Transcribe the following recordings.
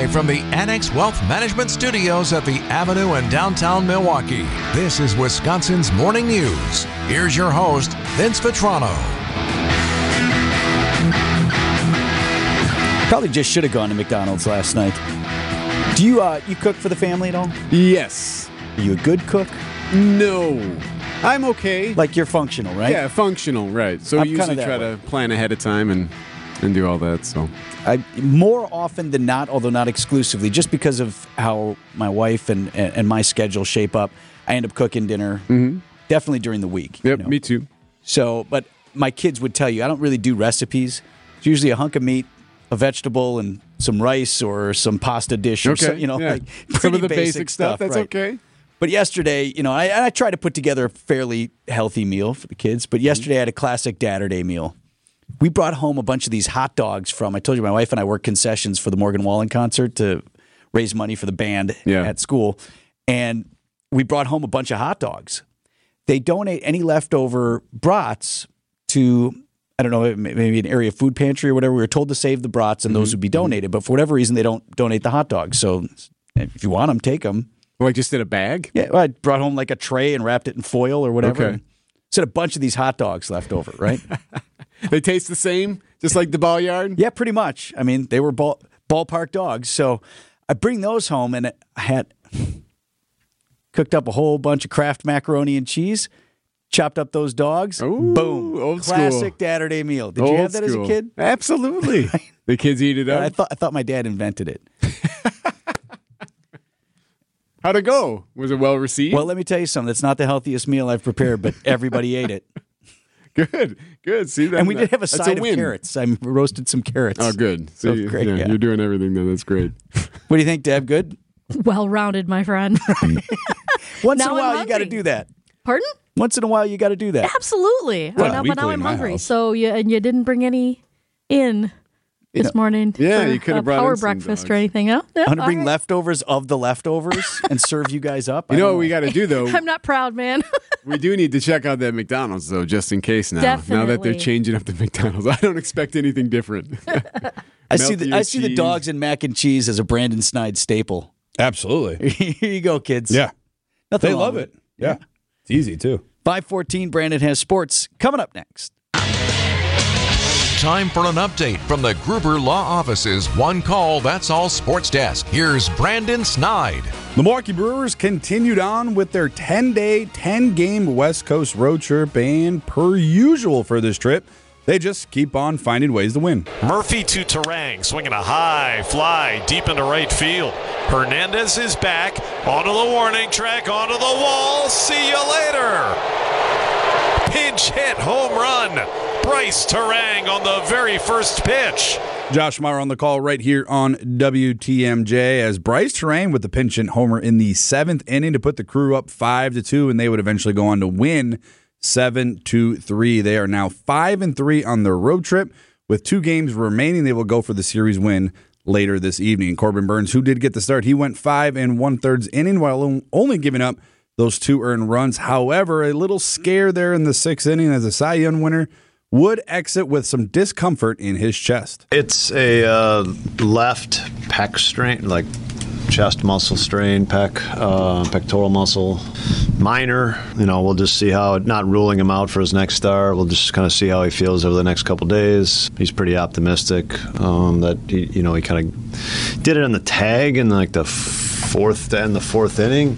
Live from the Annex Wealth Management Studios at the Avenue in downtown Milwaukee, this is Wisconsin's Morning News. Here's your host, Vince Vitrano. Probably just should have gone to McDonald's last night. Do you uh, you cook for the family at all? Yes. Are you a good cook? No. I'm okay. Like you're functional, right? Yeah, functional, right. So I'm we usually try way. to plan ahead of time and and do all that. So I more often than not, although not exclusively, just because of how my wife and and, my schedule shape up, I end up cooking dinner mm-hmm. definitely during the week. you Yep, know. me too. So, but my kids would tell you I don't really do recipes. It's usually a hunk of meat, a vegetable, and some rice or some pasta dish. Or Okay. so, you know, yeah. like some pretty of the basic, stuff. That's right. okay. But yesterday, you know, I, I try to put together a fairly healthy meal for the kids. But yesterday, I had a classic Datterday meal. We brought home a bunch of these hot dogs from. I told you my wife and I work concessions for the Morgan Wallen concert to raise money for the band Yeah. at school, and we brought home a bunch of hot dogs. They donate any leftover brats to. I don't know, maybe an area food pantry or whatever. We were told to save the brats and those mm-hmm. would be donated, but for whatever reason, they don't donate the hot dogs. So if you want them, take them. Like just in a bag. Yeah, well, I brought home like a tray and wrapped it in foil or whatever. Okay. Said a bunch of these hot dogs left over, right? They taste the same, just like the ball yard. yeah, pretty much. I mean, they were ball, ballpark dogs. So I bring those home and I had cooked up a whole bunch of Kraft macaroni and cheese, chopped up those dogs. Ooh, boom. old. Classic Saturday meal. Did you have that as a kid? Absolutely. the kids eat it up. I thought I thought my dad invented it. How'd it go? Was it well received? Well, let me tell you something. It's not the healthiest meal I've prepared, but everybody ate it. good, good. See that, And we did have a that's side of carrots. I roasted some carrots. Oh, good. So See, great, yeah, yeah. You're doing everything. Then that's great. What do you think, Deb? Good? Well rounded, my friend. Once Now in a I'm while, you got to do that. Pardon? Once in a while, you got to do that. Absolutely. Well, but, now, but now I'm hungry. house. So you and you didn't bring any in this morning. Yeah, for you could have a brought power in breakfast dogs. or anything. Huh? Yeah, I'm going to bring right. leftovers of the leftovers and serve you guys up. I You know don't what we got to do though? I'm not proud, man. we do need to check out that McDonald's though, just in case now. Now that they're changing up the McDonald's, I don't expect anything different. I see the Melty I see the dogs and mac and cheese as a Brandon Snide staple. Absolutely. Here you go, kids. Yeah. Nothing They love with it. Yeah. It's easy too. 514 Brandon has sports coming up next. Time for an update from the Gruber Law Office's One Call That's All Sports Desk. Here's Brandon Snide. The Milwaukee Brewers continued on with their 10 day, 10 game West Coast road trip, and per usual for this trip, they just keep on finding ways to win. Murphy to Turang, swinging a high fly deep into right field. Hernandez is back onto the warning track, onto the wall. See you later. Pinch hit, home run. Brice Turang on the very first pitch. Josh Meyer on the call right here on WTMJ as Brice Turang with the pinch hit homer in the seventh inning to put the crew up five to two, and they would eventually go on to win seven to three. They are now five and three on their road trip. With two games remaining, they will go for the series win later this evening. Corbin Burnes, who did get the start, he went five and one thirds inning while only giving up those two earned runs. However, a little scare there in the sixth inning as a Cy Young winner would exit with some discomfort in his chest. It's a uh, left pec strain, like chest muscle strain, pec, uh, pectoral muscle, minor. You know, we'll just see how. Not ruling him out for his next start. We'll just kind of see how he feels over the next couple days. He's pretty optimistic um, that he, you know, he kind of did it on the tag in like the fourth end the fourth inning,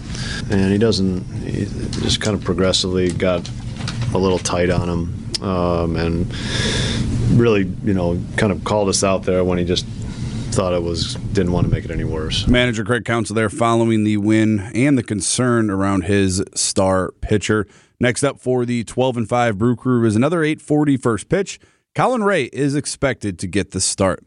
and he doesn't. He just kind of progressively got a little tight on him. Um, and really, you know, kind of called us out there when he just thought it was didn't want to make it any worse. Manager Craig Counsell there following the win and the concern around his star pitcher. Next up for the 12 and 5 Brew Crew is another 840 first pitch. Colin Rea is expected to get the start.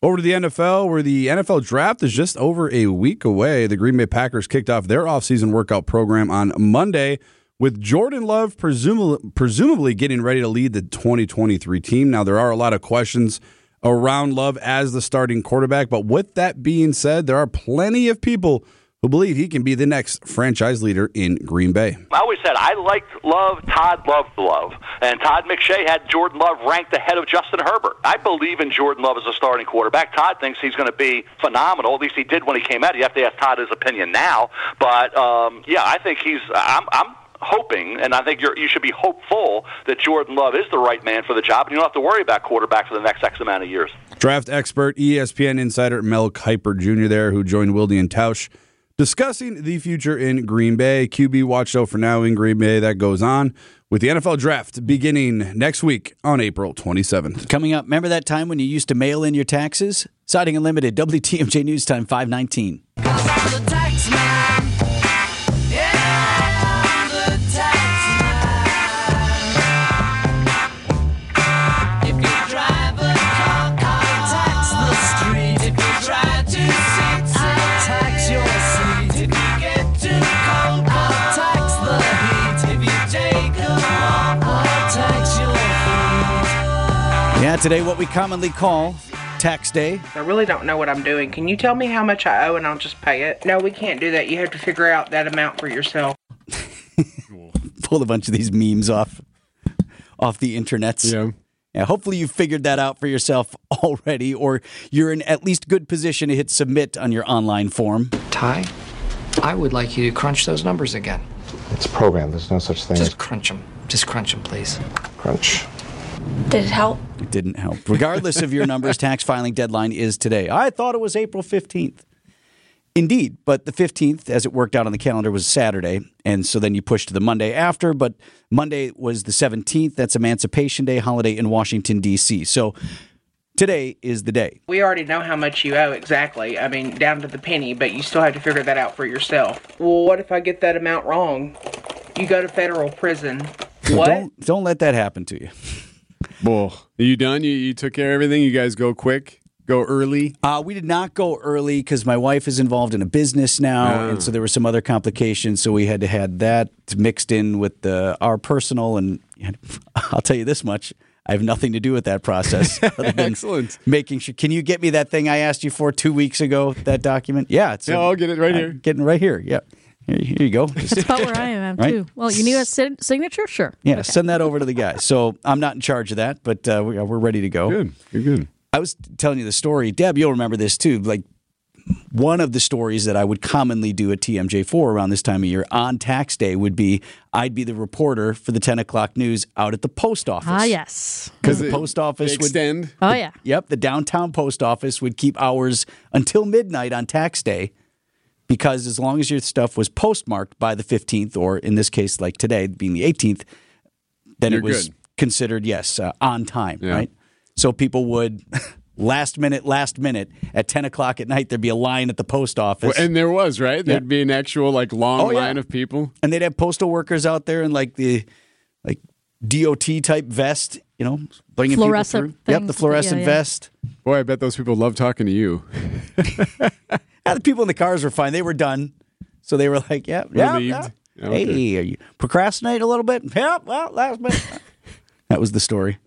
Over to the NFL, where the NFL draft is just over a week away. The Green Bay Packers kicked off their offseason workout program on Monday with Jordan Love presumably, presumably getting ready to lead the 2023 team. Now, there are a lot of questions around Love as the starting quarterback, but with that being said, there are plenty of people who believe he can be the next franchise leader in Green Bay. I always said I liked Love. Todd loved Love, and Todd McShay had Jordan Love ranked ahead of Justin Herbert. I believe in Jordan Love as a starting quarterback. Todd thinks he's going to be phenomenal. At least he did when he came out. You have to ask Todd his opinion now, but um, yeah, I think he's. I'm. I'm hoping, and I think you're, you should be hopeful that Jordan Love is the right man for the job, and you don't have to worry about quarterback for the next X amount of years. Draft expert, ESPN insider Mel Kiper Jr. there, who joined Wilde and Tausch discussing the future in Green Bay. QB watch though for now in Green Bay. That goes on with the NFL draft beginning next week on April 27th. Coming up, remember that time when you used to mail in your taxes? Siding Unlimited, WTMJ News Time 519. Yeah, today what we commonly call tax day. I really don't know what I'm doing. Can you tell me how much I owe and I'll just pay it? No, we can't do that. You have to figure out that amount for yourself. Pulled a bunch of these memes off off the internets. Yeah. Yeah, hopefully you figured that out for yourself already, or you're in at least good position to hit submit on your online form. Ty, I would like you to crunch those numbers again. It's programmed. There's no such thing as Just crunch them. Just crunch them, please. crunch. Did it help? It didn't help. Regardless of your numbers, tax filing deadline is today. I thought it was April 15th. Indeed, but the 15th, as it worked out on the calendar, was Saturday. And so then you push to the Monday after. But Monday was the 17th. That's Emancipation Day holiday in Washington, D.C. So today is the day. We already know how much you owe exactly. I mean, down to the penny, but you still have to figure that out for yourself. Well, what if I get that amount wrong? You go to federal prison. What? Don't, don't let that happen to you. Well, are you done? You, you took care of everything? You guys go quick? Go early? Uh, we did not go early because my wife is involved in a business now, Ah. and so there were some other complications. So we had to had that mixed in with the our personal, and I'll tell you this much: I have nothing to do with that process. Excellent. Making sure. Can you get me that thing I asked you for two weeks ago? That document? Yeah, it's. Yeah, I'll get it right here. Getting right here. Yep. Here, here you go. That's about where I am Right? too. Well, you need a si- signature? Sure. yeah, send that over to the guy. So I'm not in charge of that, but uh, we- we're ready to go. Good. You're good. I was telling you the story. Deb, you'll remember this too. Like one of the stories that I would commonly do at TMJ4 around this time of year on tax day would be I'd be the reporter for the 10 o'clock news out at the post office. Ah, yes. Because the post office would. extend. Oh, yeah. Yep, the downtown post office would keep hours until midnight on tax day because as long as your stuff was postmarked by the 15th, or in this case, like today, being the 18th, then You're it was good. considered, yes, uh, on time, Yeah. right? So people would. Last minute, last minute, at 10 o'clock at night, there'd be a line at the post office. Well, and there was, right? There'd be an actual, like, long Oh, yeah. line of people. and they'd have postal workers out there in like the like DOT type vest, you know, bringing Fluorescent people through. Yep, the things. fluorescent Yeah, yeah. vest. Boy, I bet those people love talking to you. Yeah, the people in the cars were fine. They were done, so they were like, "Yeah, yeah, yeah. Okay. Hey, are you procrastinate a little bit? Yeah, well, last minute." that was the story.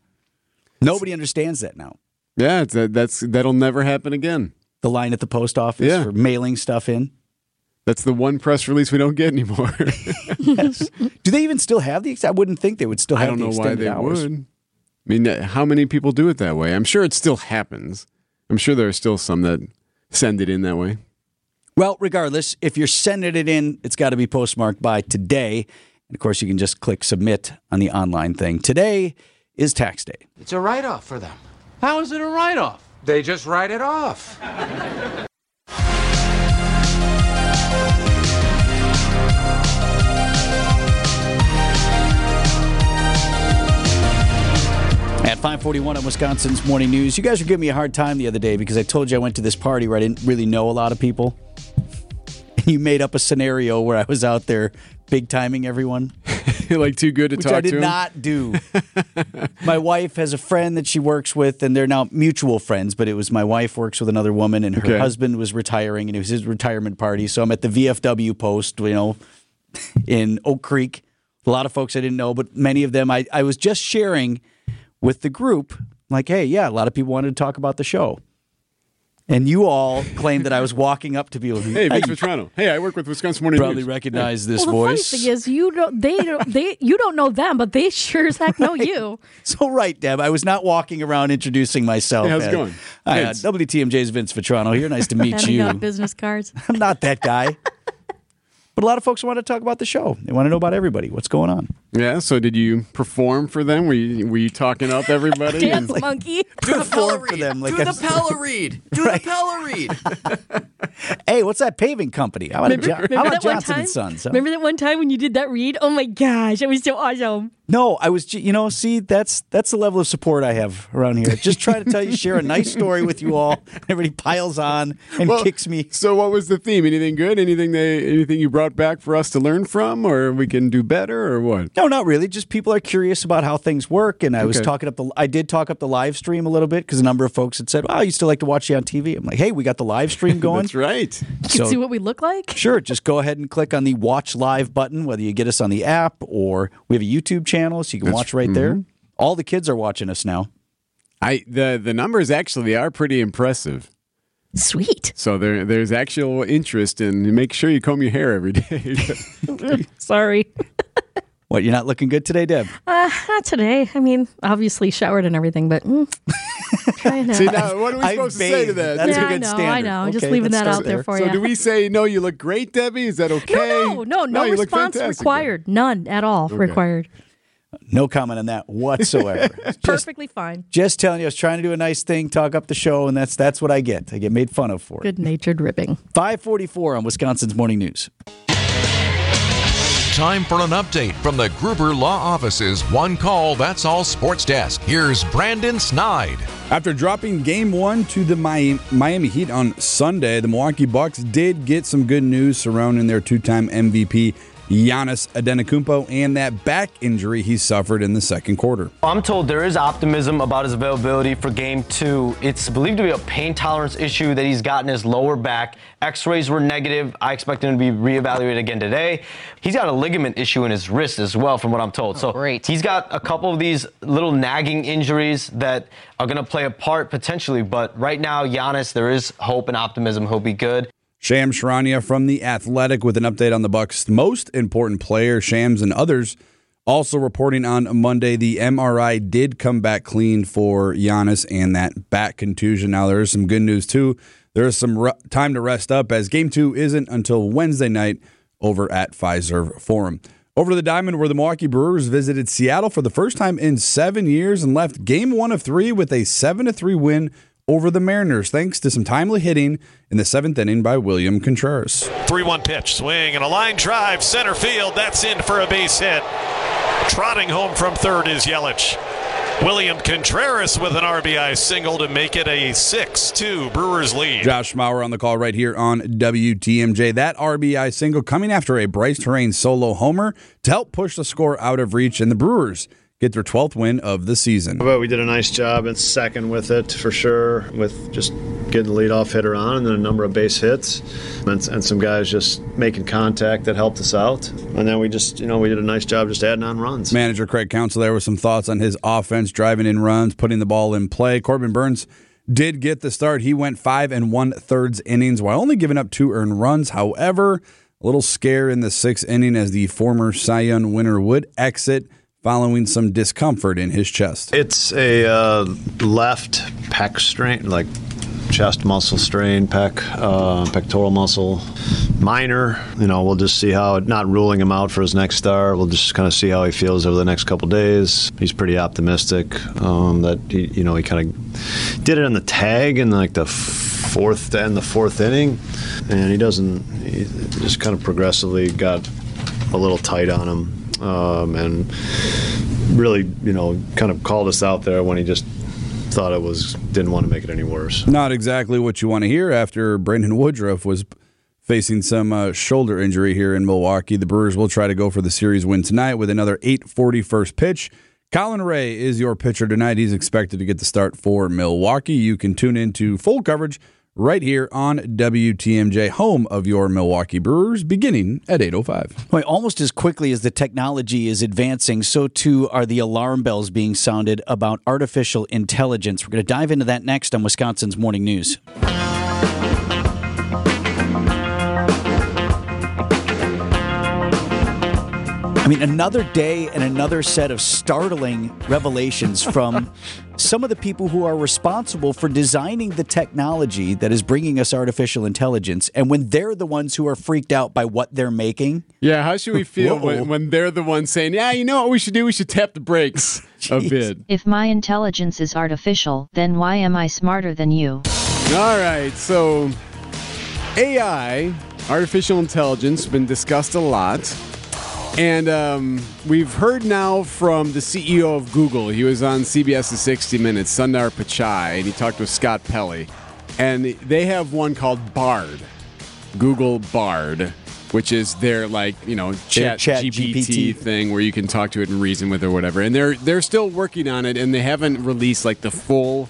Nobody understands that now. Yeah, it's, that, that's that'll never happen again. The line at the post office Yeah. for mailing stuff in. That's the one press release we don't get anymore. Yes. Do they even still have the? ex- I wouldn't think they would still I have don't the know why they hours. would. I mean, uh, how many people do it that way? I'm sure it still happens. I'm sure there are still some that send it in that way. Well, regardless, if you're sending it in, it's got to be postmarked by today. And of course, you can just click submit on the online thing. Today is tax day. It's a write off for them. How is it a write off? They just write it off. 541 on Wisconsin's Morning News, you guys were giving me a hard time the other day because I told you I went to this party where I didn't really know a lot of people. You made up a scenario where I was out there big timing everyone, like too good to which talk to. I did to. not do. my wife has a friend that she works with, and they're now mutual friends. But it was my wife works with another woman, and her Okay. husband was retiring, and it was his retirement party. So I'm at the VFW post, you know, in Oak Creek. A lot of folks I didn't know, but many of them I, I was just sharing with the group, like, hey, yeah, a lot of people wanted to talk about the show. and you all claimed that I was walking up to people. Hey, Vince Vitrano. Hey, I work with Wisconsin Morning probably News. recognize this well, the voice. funny thing is, you don't. They don't. They. You don't know them, but they sure as heck know you. So right, Deb, I was not walking around introducing myself. Hey, how's it going? Hi, uh, WTMJ's Vince Vitrano here. Nice to meet you. out business cards. I'm not that guy. But a lot of folks want to talk about the show. They want to know about everybody. What's going on? Yeah. So, did you perform for them? Were you, were you talking up everybody? Dance And- monkey. Do the Perform for them like Do the Pella read. Do Right. the Pella read. Hey, what's that paving company? How about, Jo- how Remember about that one Johnson time? and Sons? huh? Remember that one time when you did that read? Oh my gosh, it was so awesome. No, I was. You know, see, that's that's the level of support I have around here. Just try to tell you, share a nice story with you all. Everybody piles on and Well, kicks me. So, what was the theme? Anything good? Anything they? Anything you brought back for us to learn from, or we can do better, or what? No, not really. Just people are curious about how things work, and I was talking up the. I did talk up the live stream a little bit because a number of folks had said, "Oh, I used to like to watch you on TV." I'm like, "Hey, we got the live stream going." That's right. You can see what we look like. Sure, just go ahead and click on the watch live button, whether you get us on the app or we have a YouTube channel, so you can That's- watch right there. mhm. All the kids are watching us now. I the the numbers actually are pretty impressive. Sweet. So there there's actual interest in make sure you comb your hair every day. Sorry. What, you're not looking good today, Deb? Uh, not today. I mean, obviously showered and everything, but mm, trying to. See now, what are we I supposed to say to bathed. that? That's yeah, a good I know, standard. I know. I'm just leaving that out there, there. for so you. So, do we say no? You look great, Debbie. Is that okay? no, no, no, you look response required. None at all required. No comment on that whatsoever. just, Perfectly fine. just telling you, I was trying to do a nice thing, talk up the show, and that's that's what I get. I get made fun of for it. Good natured ribbing. 544 on Wisconsin's Morning News. Time for an update from the Gruber Law Office's One Call That's All Sports Desk. Here's Brandon Snide. After dropping game one to the Miami Heat on Sunday, the Milwaukee Bucks did get some good news surrounding their two time MVP Giannis Antetokounmpo and that back injury he suffered in the second quarter. I'm told there is optimism about his availability for game two. It's believed to be a pain tolerance issue that he's got in his lower back. X rays were negative. I expect him to be reevaluated again today. He's got a ligament issue in his wrist as well, from what I'm told. Oh, so great. he's got a couple of these little nagging injuries that are going to play a part potentially. But right now, Giannis, there is hope and optimism. He'll be good. Shams Charania from The Athletic with an update on the Bucks' most important player, Shams and others. Also reporting on Monday, the MRI did come back clean for Giannis and that back contusion. Now there is some good news too. There is some re- time to rest up as Game Two isn't until Wednesday night over at Fiserv Forum. Over to the Diamond, where the Milwaukee Brewers visited Seattle for the first time in seven years and left Game One of three with a seven to three win over the Mariners, thanks to some timely hitting in the seventh inning by William Contreras. 3 1 pitch, swing, and a line drive, center field. That's in for a base hit. Trotting home from third is Yelich. William Contreras with an RBI single to make it a 6 2 Brewers lead. Josh Mauer on the call right here on WTMJ. That RBI single coming after a Brice Turang solo homer to help push the score out of reach, and the Brewers get their 12th win of the season. But we did a nice job in second with it for sure, with just getting the leadoff hitter on and then a number of base hits and, and some guys just making contact that helped us out. And then we just, you know, we did a nice job just adding on runs. Manager Craig Counsell there with some thoughts on his offense, driving in runs, putting the ball in play. Corbin Burnes did get the start. He went five and one thirds innings while only giving up two earned runs. However, a little scare in the sixth inning as the former Cy Young winner would exit following some discomfort in his chest. It's a uh, left pec strain, like chest muscle strain, pec, uh, pectoral muscle, minor. You know, we'll just see how. Not ruling him out for his next start. We'll just kind of see how he feels over the next couple days. He's pretty optimistic um, that he, you know, he kind of did it on the tag in like the fourth end the fourth inning, and he doesn't. He just kind of progressively got a little tight on him. Um, and really, you know, kind of called us out there when he just thought it was didn't want to make it any worse. Not exactly what you want to hear after Brandon Woodruff was facing some uh, shoulder injury here in Milwaukee. The Brewers will try to go for the series win tonight with another 8:40 first pitch. Colin Rea is your pitcher tonight. He's expected to get the start for Milwaukee. You can tune into full coverage right here on WTMJ, home of your Milwaukee Brewers, beginning at 8:05. Boy, almost as quickly as the technology is advancing, so too are the alarm bells being sounded about artificial intelligence. We're going to dive into that next on Wisconsin's Morning News. Mean, another day and another set of startling revelations from some of the people who are responsible for designing the technology that is bringing us artificial intelligence. And when they're the ones who are freaked out by what they're making, Yeah, how should we feel when, when they're the ones saying, "Yeah, you know what we should do? We should tap the brakes a bit." If my intelligence is artificial, then why am I smarter than you? All right, so AI, artificial intelligence, has been discussed a lot. And um, we've heard now from the CEO of Google. He was on CBS's 60 Minutes, Sundar Pichai, and he talked with Scott Pelley. And they have one called Bard, Google Bard, which is their like you know chat, Chat GPT, GPT. thing where you can talk to it and reason with it or whatever. And they're they're still working on it, and they haven't released like the full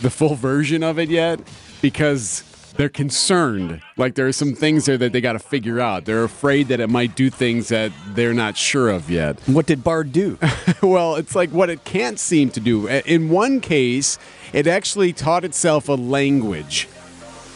the full version of it yet because they're concerned. Like there are some things there that they got to figure out. They're afraid that it might do things that they're not sure of yet. what did Bard do? well, it's like what it can't seem to do. In one case, it actually taught itself a language.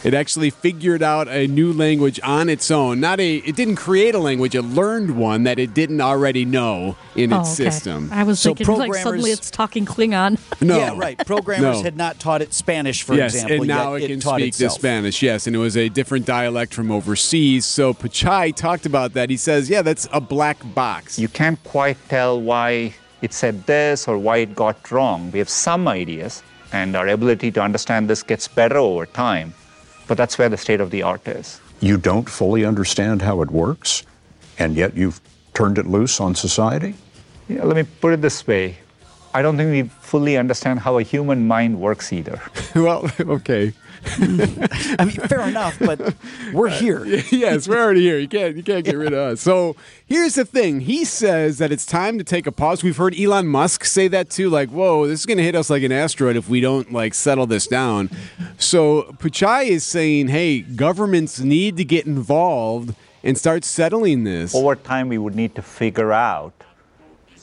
It actually figured out a new language on its own. Not a it didn't create a language, it learned one that it didn't already know in Oh, its okay. system. I was So thinking like suddenly it's talking Klingon. No. Yeah, right. Programmers No. had not taught it Spanish, for yes, example. and now yet it can taught speak the. Spanish. Yes, and it was a different dialect from overseas. So Pichai talked about that. He says, "Yeah, that's a black box." You can't quite tell why it said this or why it got wrong. We have some ideas, and our ability to understand this gets better over time. But that's where the state of the art is. You don't fully understand how it works, and yet you've turned it loose on society? Yeah, let me put it this way I don't think we fully understand how a human mind works either. well, okay. I mean, fair enough, but we're uh, here. yes, we're already here. You can't you can't get rid of us. So here's the thing. He says that it's time to take a pause. We've heard Elon Musk say that too. Like, whoa, this is gonna hit us like an asteroid if we don't like settle this down. So Pichai is saying, hey, governments need to get involved and start settling this. Over time, we would need to figure out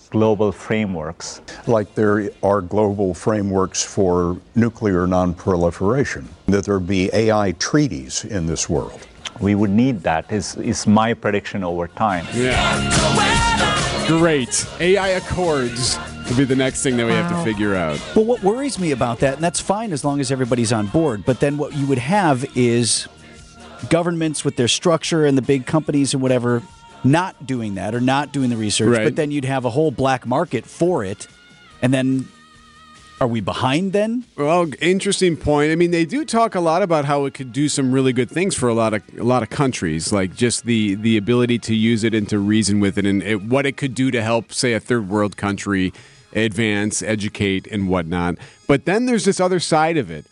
global frameworks. Like there are global frameworks for nuclear nonproliferation, that there be AI treaties in this world. We would need that, is, is my prediction over time. Yeah. Great. AI Accords will be the next thing that we have to figure out. Well, what worries me about that, and that's fine as long as everybody's on board, but then what you would have is governments with their structure and the big companies and whatever not doing that or not doing the research, Right. but then you'd have a whole black market for it. And then are we behind then? Well, interesting point. I mean, they do talk a lot about how it could do some really good things for a lot of a lot of countries, like just the the ability to use it and to reason with it, and it, what it could do to help, say, a third world country advance, educate, and whatnot. But then there's this other side of it.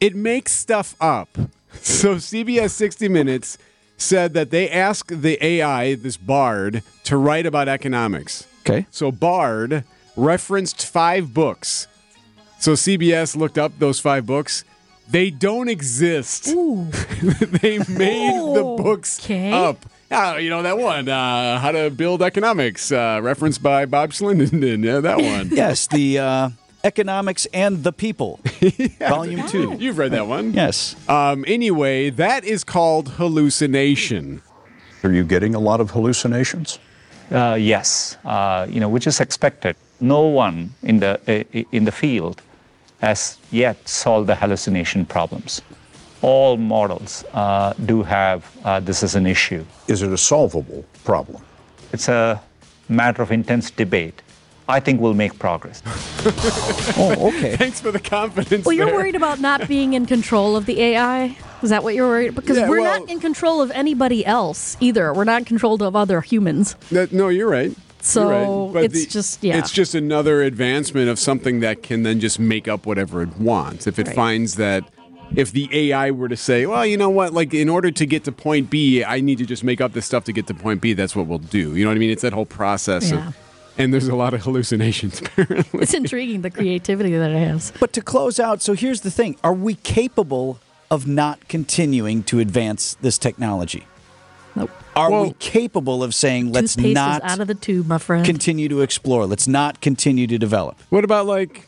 It makes stuff up. So CBS 60 Minutes said that they asked the AI, this Bard, to write about economics. Okay. So Bard referenced five books. So CBS looked up those five books. They don't exist. they made the books Okay. up. Ah, you know that one, uh, How to Build Economics, uh, referenced by Bob Slindon. Yeah, that one. Yes, the uh, Economics and the People, Volume 2. You've read that one. Yes. Um, anyway, that is called hallucination. Are you getting a lot of hallucinations? Uh, yes, uh, you know, which is expected. No one in the uh, in the field has yet solved the hallucination problems. All models uh, do have uh, this as an issue. Is it a solvable problem? It's a matter of intense debate. I think we'll make progress. oh, okay. Thanks for the confidence. Well, you're there. worried about not being in control of the AI. Is that what you're worried? About? Because Yeah, we're well- not in control of anybody else either. We're not in control of other humans. That- no, you're right. So You're right. But it's just- yeah. It's just another advancement of something that can then just make up whatever it wants. If it Right. finds that if the AI were to say, well, you know what, like in order to get to point B, I need to just make up this stuff to get to point B, that's what we'll do. You know what I mean? It's that whole process Yeah. of and there's a lot of hallucinations apparently. It's intriguing the creativity that it has. But to close out, so here's the thing are we capable of not continuing to advance this technology? Nope. Are we capable of saying, let's not out of the tube, my friend. continue to explore? Let's not continue to develop. What about like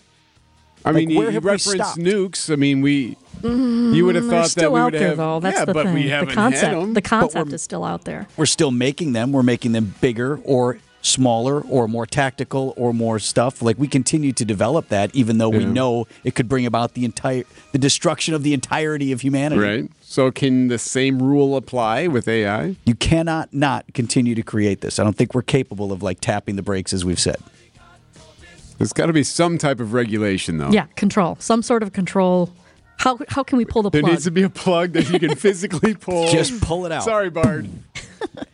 I Like, mean, you, where you have we referenced nukes. I mean, we you would have Mm, thought still that we out would there, have though. That's yeah, the but thing. we haven't concept, had 'em. the concept is still out there. We're still making them. We're making them bigger or smaller or more tactical or more stuff. Like we continue to develop that, even though we know it could bring about the entire the destruction of the entirety of humanity. Right. So can the same rule apply with AI? You cannot not continue to create this. I don't think we're capable of like tapping the brakes as we've said. There's got to be some type of regulation, though. Yeah, control. Some sort of control. How, how can we pull the There plug? needs to be a plug that you can physically pull. Just pull it out. Sorry, Bard.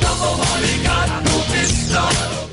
Nobody got no pistol.